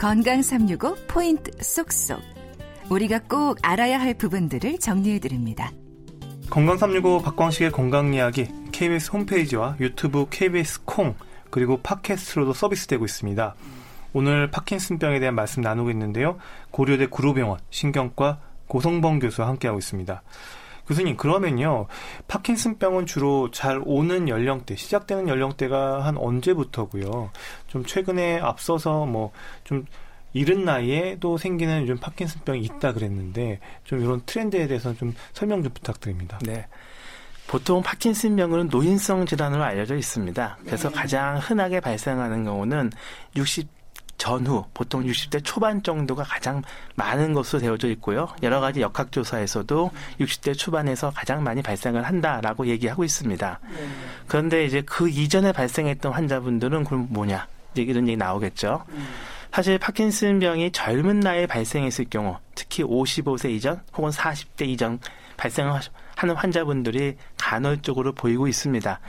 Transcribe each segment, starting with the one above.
건강 365 포인트 쏙쏙. 우리가 꼭 알아야 할 부분들을 정리해 드립니다. 건강 365 박광식의 건강 이야기 KBS 홈페이지와 유튜브 KBS 콩 그리고 팟캐스트로도 서비스되고 있습니다. 오늘 파킨슨병에 대한 말씀 나누고 있는데요. 고려대 구로병원 신경과 고성범 교수와 함께하고 있습니다. 교수님, 그러면요. 파킨슨병은 주로 잘 오는 연령대, 시작되는 연령대가 한 언제부터고요? 좀 최근에 앞서서 뭐, 좀 이른 나이에도 생기는 요즘 파킨슨병이 있다 그랬는데, 좀 이런 트렌드에 대해서 좀 설명 좀 부탁드립니다. 네. 보통 파킨슨병은 노인성 질환으로 알려져 있습니다. 그래서 네. 가장 흔하게 발생하는 경우는 60 전후 보통 60대 초반 정도가 가장 많은 것으로 되어져 있고요. 여러 가지 역학조사에서도 60대 초반에서 가장 많이 발생을 한다라고 얘기하고 있습니다. 그런데 이제 그 이전에 발생했던 환자분들은 그럼 뭐냐? 이런 얘기 나오겠죠. 사실 파킨슨 병이 젊은 나이에 발생했을 경우, 특히 55세 이전 혹은 40대 이전 발생하는 환자분들이 간헐적으로 보이고 있습니다.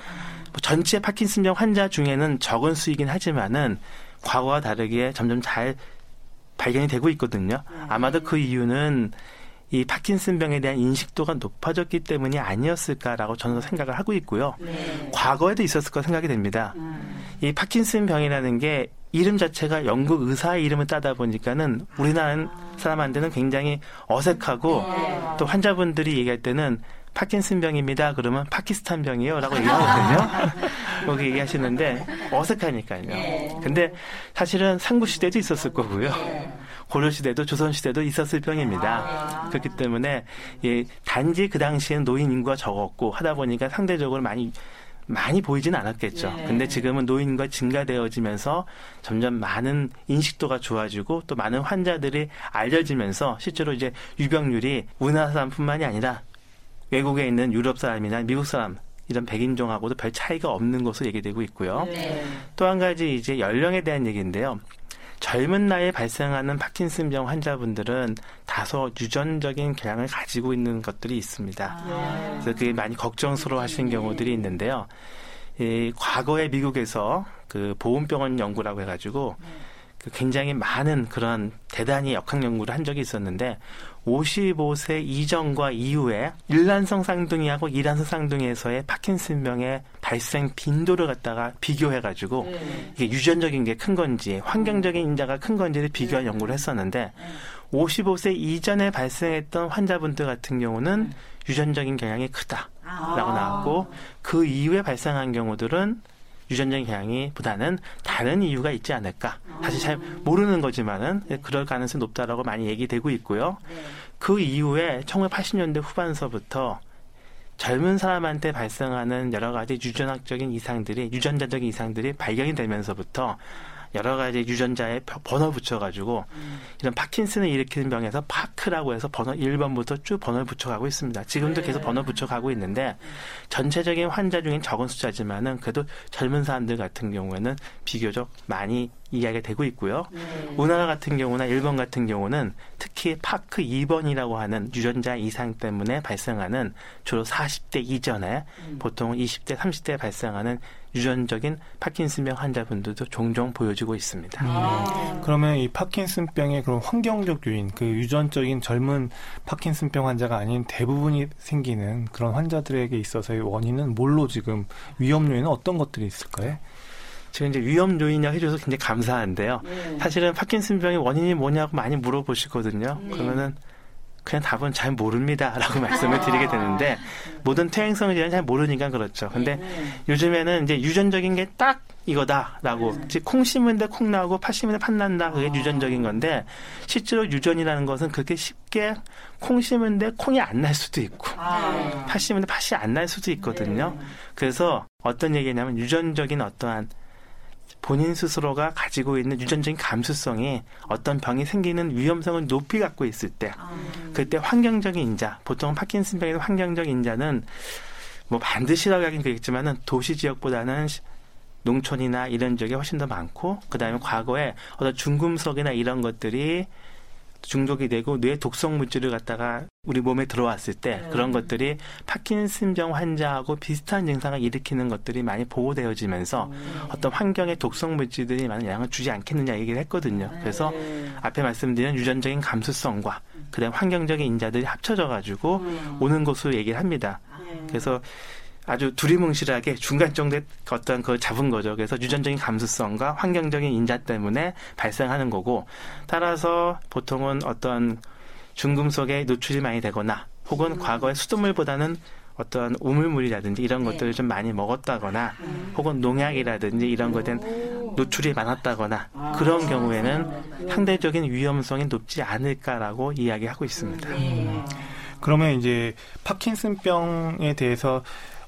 뭐 전체 파킨슨병 환자 중에는 적은 수이긴 하지만은 과거와 다르게 점점 잘 발견이 되고 있거든요. 네. 아마도 그 이유는 이 파킨슨병에 대한 인식도가 높아졌기 때문이 아니었을까라고 저는 생각을 하고 있고요. 네. 과거에도 있었을 거 생각이 됩니다. 음. 이 파킨슨병이라는 게 이름 자체가 영국 의사의 이름을 따다 보니까는 우리나라 사람한테는 굉장히 어색하고 네. 또 환자분들이 얘기할 때는 파킨슨 병입니다. 그러면 파키스탄 병이요라고 얘기하거든요. 거기 얘기하시는데 어색하니까요. 네. 근데 사실은 상부 시대도 있었을 거고요. 네. 고려 시대도 조선 시대도 있었을 병입니다. 아, 네. 그렇기 때문에 예, 단지 그 당시에는 노인 인구가 적었고 하다 보니까 상대적으로 많이 많이 보이진 않았겠죠. 네. 근데 지금은 노인과 증가되어지면서 점점 많은 인식도가 좋아지고 또 많은 환자들이 알려지면서 실제로 이제 유병률이 우리나라 사람뿐만이 아니라 외국에 있는 유럽 사람이나 미국 사람 이런 백인종하고도 별 차이가 없는 것으로 얘기되고 있고요. 네. 또한 가지 이제 연령에 대한 얘기인데요. 젊은 나이에 발생하는 파킨슨병 환자분들은 다소 유전적인 경향을 가지고 있는 것들이 있습니다. 아. 그래서 그게 많이 걱정스러워 하시는 네. 경우들이 있는데요. 이 과거에 미국에서 그 보험병원 연구라고 해가지고 네. 그 굉장히 많은 그런 대단히 역학 연구를 한 적이 있었는데 55세 이전과 이후에 일란성 쌍둥이하고 이란성 쌍둥이에서의 파킨슨병의 발생 빈도를 갖다가 비교해 가지고 네. 이게 유전적인 게 큰 건지 환경적인 인자가 큰 건지를 비교한 네. 연구를 했었는데 55세 이전에 발생했던 환자분들 같은 경우는 네. 유전적인 경향이 크다라고 아. 나왔고 그 이후에 발생한 경우들은 유전적인 경향이 보다는 다른 이유가 있지 않을까. 사실 잘 모르는 거지만은 그럴 가능성이 높다라고 많이 얘기되고 있고요. 그 이후에 1980년대 후반서부터 젊은 사람한테 발생하는 여러 가지 유전학적인 이상들이 유전자적인 이상들이 발견이 되면서부터 여러 가지 유전자에 번호 붙여가지고 음. 이런 파킨슨을 일으키는 병에서 파크라고 해서 번호 1번부터 쭉 번호를 붙여가고 있습니다. 지금도 네. 계속 번호 붙여가고 있는데 전체적인 환자 중엔 적은 숫자지만은 그래도 젊은 사람들 같은 경우에는 비교적 많이 이야기가 되고 있고요. 네. 우리나라 같은 경우나 일본 같은 경우는 특히 파크 2번이라고 하는 유전자 이상 때문에 발생하는 주로 40대 이전에 음. 보통 20대, 30대에 발생하는 유전적인 파킨슨병 환자분들도 종종 보여지고 있습니다. 음. 그러면 이 파킨슨병의 그런 환경적 요인, 그 유전적인 젊은 파킨슨병 환자가 아닌 대부분이 생기는 그런 환자들에게 있어서의 원인은 뭘로 지금 위험 요인은 어떤 것들이 있을까요? 지금 이제 위험 요인이라고 해줘서 굉장히 감사한데요. 네. 사실은 파킨슨병의 원인이 뭐냐고 많이 물어보시거든요. 네. 그러면은 그냥 답은 잘 모릅니다라고 말씀을 드리게 되는데 모든 퇴행성 질환 잘 모르니까 그렇죠. 근데 네. 요즘에는 이제 유전적인 게 딱 이거다라고 네. 즉콩 심은데 콩 나오고 팥 심은데 팥 난다 그게 아. 유전적인 건데 실제로 유전이라는 것은 그렇게 쉽게 콩 심은데 콩이 안 날 수도 있고 아. 팥 심은데 팥이 안 날 수도 있거든요. 네. 그래서 어떤 얘기냐면 유전적인 어떠한 본인 스스로가 가지고 있는 유전적인 감수성이 어떤 병이 생기는 위험성을 높이 갖고 있을 때, 아. 그때 환경적인 인자, 보통 파킨슨병의 환경적인 인자는 뭐 반드시라고 하긴 그렇겠지만은 도시 지역보다는 농촌이나 이런 지역이 훨씬 더 많고, 그 다음에 과거에 어떤 중금속이나 이런 것들이 중독이 되고 뇌 독성 물질을 갖다가 우리 몸에 들어왔을 때 네. 그런 것들이 파킨슨병 환자하고 비슷한 증상을 일으키는 것들이 많이 보고되어지면서 음. 어떤 환경의 독성 물질들이 많은 영향을 주지 않겠느냐 얘기를 했거든요. 그래서 네. 앞에 말씀드린 유전적인 감수성과 그다음 환경적인 인자들이 합쳐져 가지고 음. 오는 것으로 얘기를 합니다. 네. 그래서 아주 두리뭉실하게 중간 정도의 어떤 그 잡은 거죠. 그래서 유전적인 감수성과 환경적인 인자 때문에 발생하는 거고 따라서 보통은 어떤 중금속에 노출이 많이 되거나 혹은 과거에 수돗물보다는 어떤 우물물이라든지 이런 네. 것들을 좀 많이 먹었다거나 혹은 농약이라든지 이런 것에 노출이 많았다거나 그런 경우에는 상대적인 위험성이 높지 않을까라고 이야기하고 있습니다. 네. 그러면 이제 파킨슨병에 대해서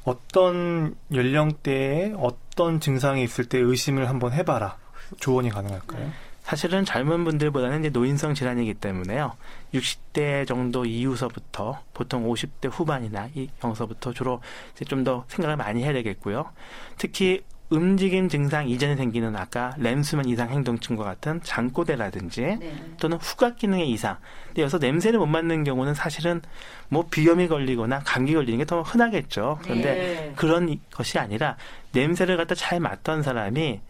어떤 연령대에 어떤 증상이 있을 때 의심을 한번 해봐라 조언이 가능할까요? 사실은 젊은 분들보다는 이제 노인성 질환이기 때문에요. 60대 정도 이후서부터 보통 50대 후반이나 이 경서부터 주로 이제 좀 더 생각을 많이 해야 되겠고요. 특히 움직임 증상 이전에 생기는 아까 램수면 이상 행동증과 같은 장꼬대라든지 네. 또는 후각 기능의 이상. 근데 여기서 냄새를 못 맡는 경우는 사실은 뭐 비염이 걸리거나 감기 걸리는 게 더 흔하겠죠. 그런데 네. 그런 이- 것이 아니라 냄새를 갖다 잘 맡던 사람이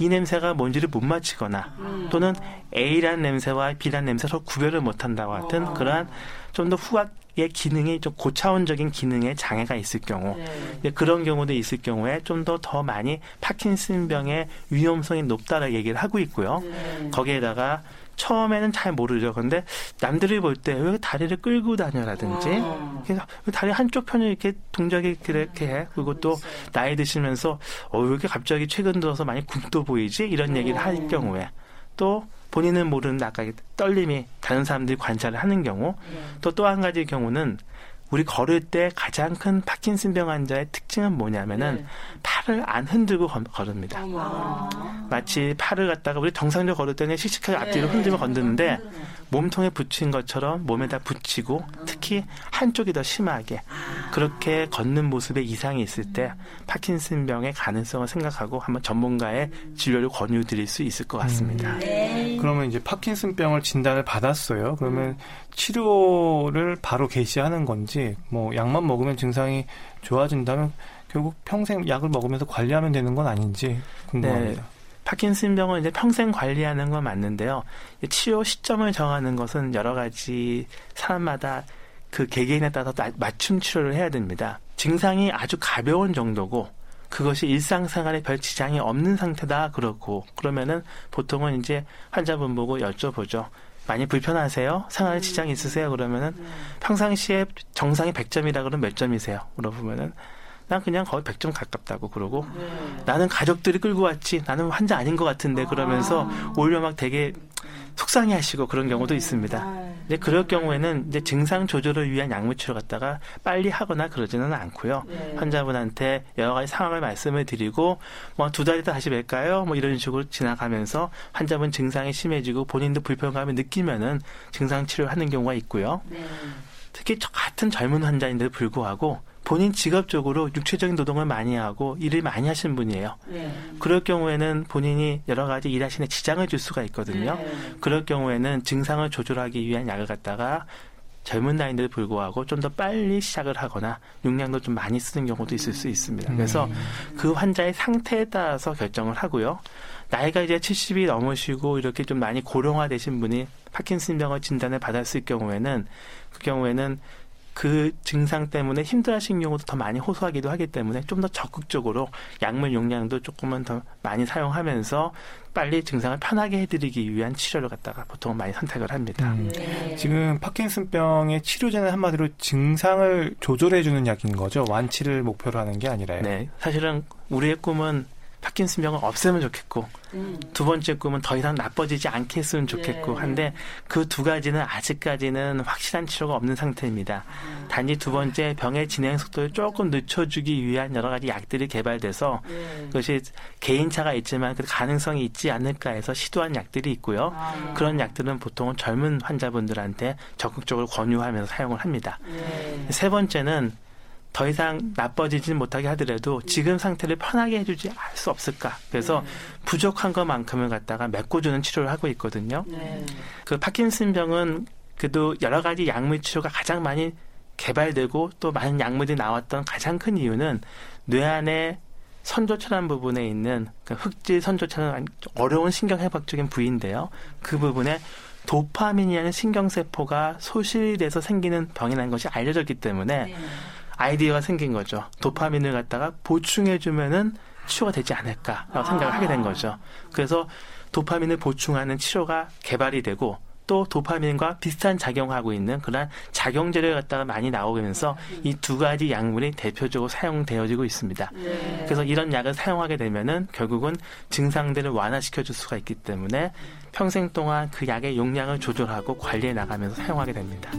이 냄새가 뭔지를 못 맞히거나 음. 또는 A란 냄새와 B란 냄새로 구별을 못한다고 같은 어. 그러한 좀 더 후각의 기능이 좀 고차원적인 기능에 장애가 있을 경우 네. 그런 경우도 있을 경우에 좀 더더 많이 파킨슨병의 위험성이 높다라 얘기를 하고 있고요. 네. 거기에다가 처음에는 잘 모르죠. 근데 남들이 볼 때 왜 다리를 끌고 다녀라든지 어. 그래서 왜 다리 한쪽 편을 이렇게 동작이 그렇게 해. 그리고 또. 나이 드시면서 어, 왜 이렇게 갑자기 최근 들어서 많이 굶도 보이지? 이런 얘기를 할 음. 경우에 또 본인은 모르는 아까 떨림이 다른 사람들이 관찰을 하는 경우 네. 또또 한 가지 경우는 우리 걸을 때 가장 큰 파킨슨병 환자의 특징은 뭐냐면은 네. 팔을 안 흔들고 걸- 걸읍니다. 어머. 마치 팔을 갖다가 우리 정상적으로 걸을 때는 씩씩하게 앞뒤로 네. 흔들며 걷는데 몸통에 붙인 것처럼 몸에다 붙이고 특히 한쪽이 더 심하게 그렇게 걷는 모습에 이상이 있을 때 파킨슨병의 가능성을 생각하고 한번 전문가의 진료를 권유드릴 수 있을 것 같습니다. 네. 그러면 이제 파킨슨병을 진단을 받았어요. 그러면 치료를 바로 개시하는 건지 뭐 약만 먹으면 증상이 좋아진다면 결국 평생 약을 먹으면서 관리하면 되는 건 아닌지 궁금합니다. 파킨슨 병은 이제 평생 관리하는 건 맞는데요. 이 치료 시점을 정하는 것은 여러 가지 사람마다 그 개개인에 따라서 나- 맞춤 치료를 해야 됩니다. 증상이 아주 가벼운 정도고 그것이 일상생활에 별 지장이 없는 상태다 그렇고 그러면은 보통은 이제 환자분 보고 여쭤보죠. 많이 불편하세요? 생활에 지장이 있으세요? 그러면은 평상시에 정상이 100점이라 그러면 몇 점이세요? 물어보면은 난 그냥 거의 100점 가깝다고 그러고 네. 나는 가족들이 끌고 왔지 나는 환자 아닌 것 같은데 그러면서 오히려 막 되게 속상해 하시고 그런 경우도 있습니다. 아, 근데 그럴 경우에는 이제 증상 조절을 위한 약물 치료 갖다가 빨리 하거나 그러지는 않고요. 네. 환자분한테 여러 가지 상황을 말씀을 드리고 뭐 두 달 있다 다시 뵐까요? 뭐 이런 식으로 지나가면서 환자분 증상이 심해지고 본인도 불편감을 느끼면은 증상 치료를 하는 경우가 있고요. 네. 특히 저 같은 젊은 환자인데도 불구하고 본인 직업적으로 육체적인 노동을 많이 하고 일을 많이 하신 분이에요. 네. 그럴 경우에는 본인이 여러 가지 일하시는 데 지장을 줄 수가 있거든요. 네. 그럴 경우에는 증상을 조절하기 위한 약을 갖다가 젊은 나이인데도 불구하고 좀 더 빨리 시작을 하거나 용량도 좀 많이 쓰는 경우도 있을 수 있습니다. 그래서 그 환자의 상태에 따라서 결정을 하고요. 나이가 이제 70이 넘으시고 이렇게 좀 많이 고령화 되신 분이 파킨슨병을 진단을 받았을 경우에는 그 경우에는 그 증상 때문에 힘들어하신 경우도 더 많이 호소하기도 하기 때문에 좀 더 적극적으로 약물 용량도 조금은 더 많이 사용하면서 빨리 증상을 편하게 해드리기 위한 치료를 갖다가 보통 많이 선택을 합니다. 음. 네. 지금 파킨슨병의 치료제는 한마디로 증상을 조절해주는 약인 거죠. 완치를 목표로 하는 게 아니라요. 네, 사실은 우리의 꿈은 파킨슨병을 없애면 좋겠고 음. 두 번째 꿈은 더 이상 나빠지지 않게 했으면 좋겠고 네. 한데 그 두 가지는 아직까지는 확실한 치료가 없는 상태입니다. 단지 두 번째 병의 진행 속도를 조금 늦춰주기 위한 여러 가지 약들이 개발돼서 네. 그것이 개인차가 있지만 그 가능성이 있지 않을까 해서 시도한 약들이 있고요. 아. 그런 약들은 보통은 젊은 환자분들한테 적극적으로 권유하면서 사용을 합니다. 네. 세 번째는 더 이상 나빠지지 못하게 하더라도 지금 상태를 편하게 해주지 할수 없을까. 그래서 부족한 것만큼을 갖다가 메꿔주는 치료를 하고 있거든요. 네. 그 파킨슨 병은 그래도 여러 가지 약물 치료가 가장 많이 개발되고 또 많은 약물이 나왔던 가장 큰 이유는 뇌 안에 선조철한 부분에 있는 그 흑질 선조철은 어려운 신경회복적인 부위인데요. 그 부분에 도파민이라는 신경세포가 소실돼서 생기는 병이라는 것이 알려졌기 때문에 네. 아이디어가 생긴 거죠. 도파민을 갖다가 보충해주면은 치료가 되지 않을까라고 생각을 하게 된 거죠. 그래서 도파민을 보충하는 치료가 개발이 되고 또 도파민과 비슷한 작용하고 있는 그런 작용제를 갖다가 많이 나오면서 이 두 가지 약물이 대표적으로 사용되어지고 있습니다. 네. 그래서 이런 약을 사용하게 되면은 결국은 증상들을 완화시켜 줄 수가 있기 때문에 평생 동안 그 약의 용량을 조절하고 관리해 나가면서 사용하게 됩니다.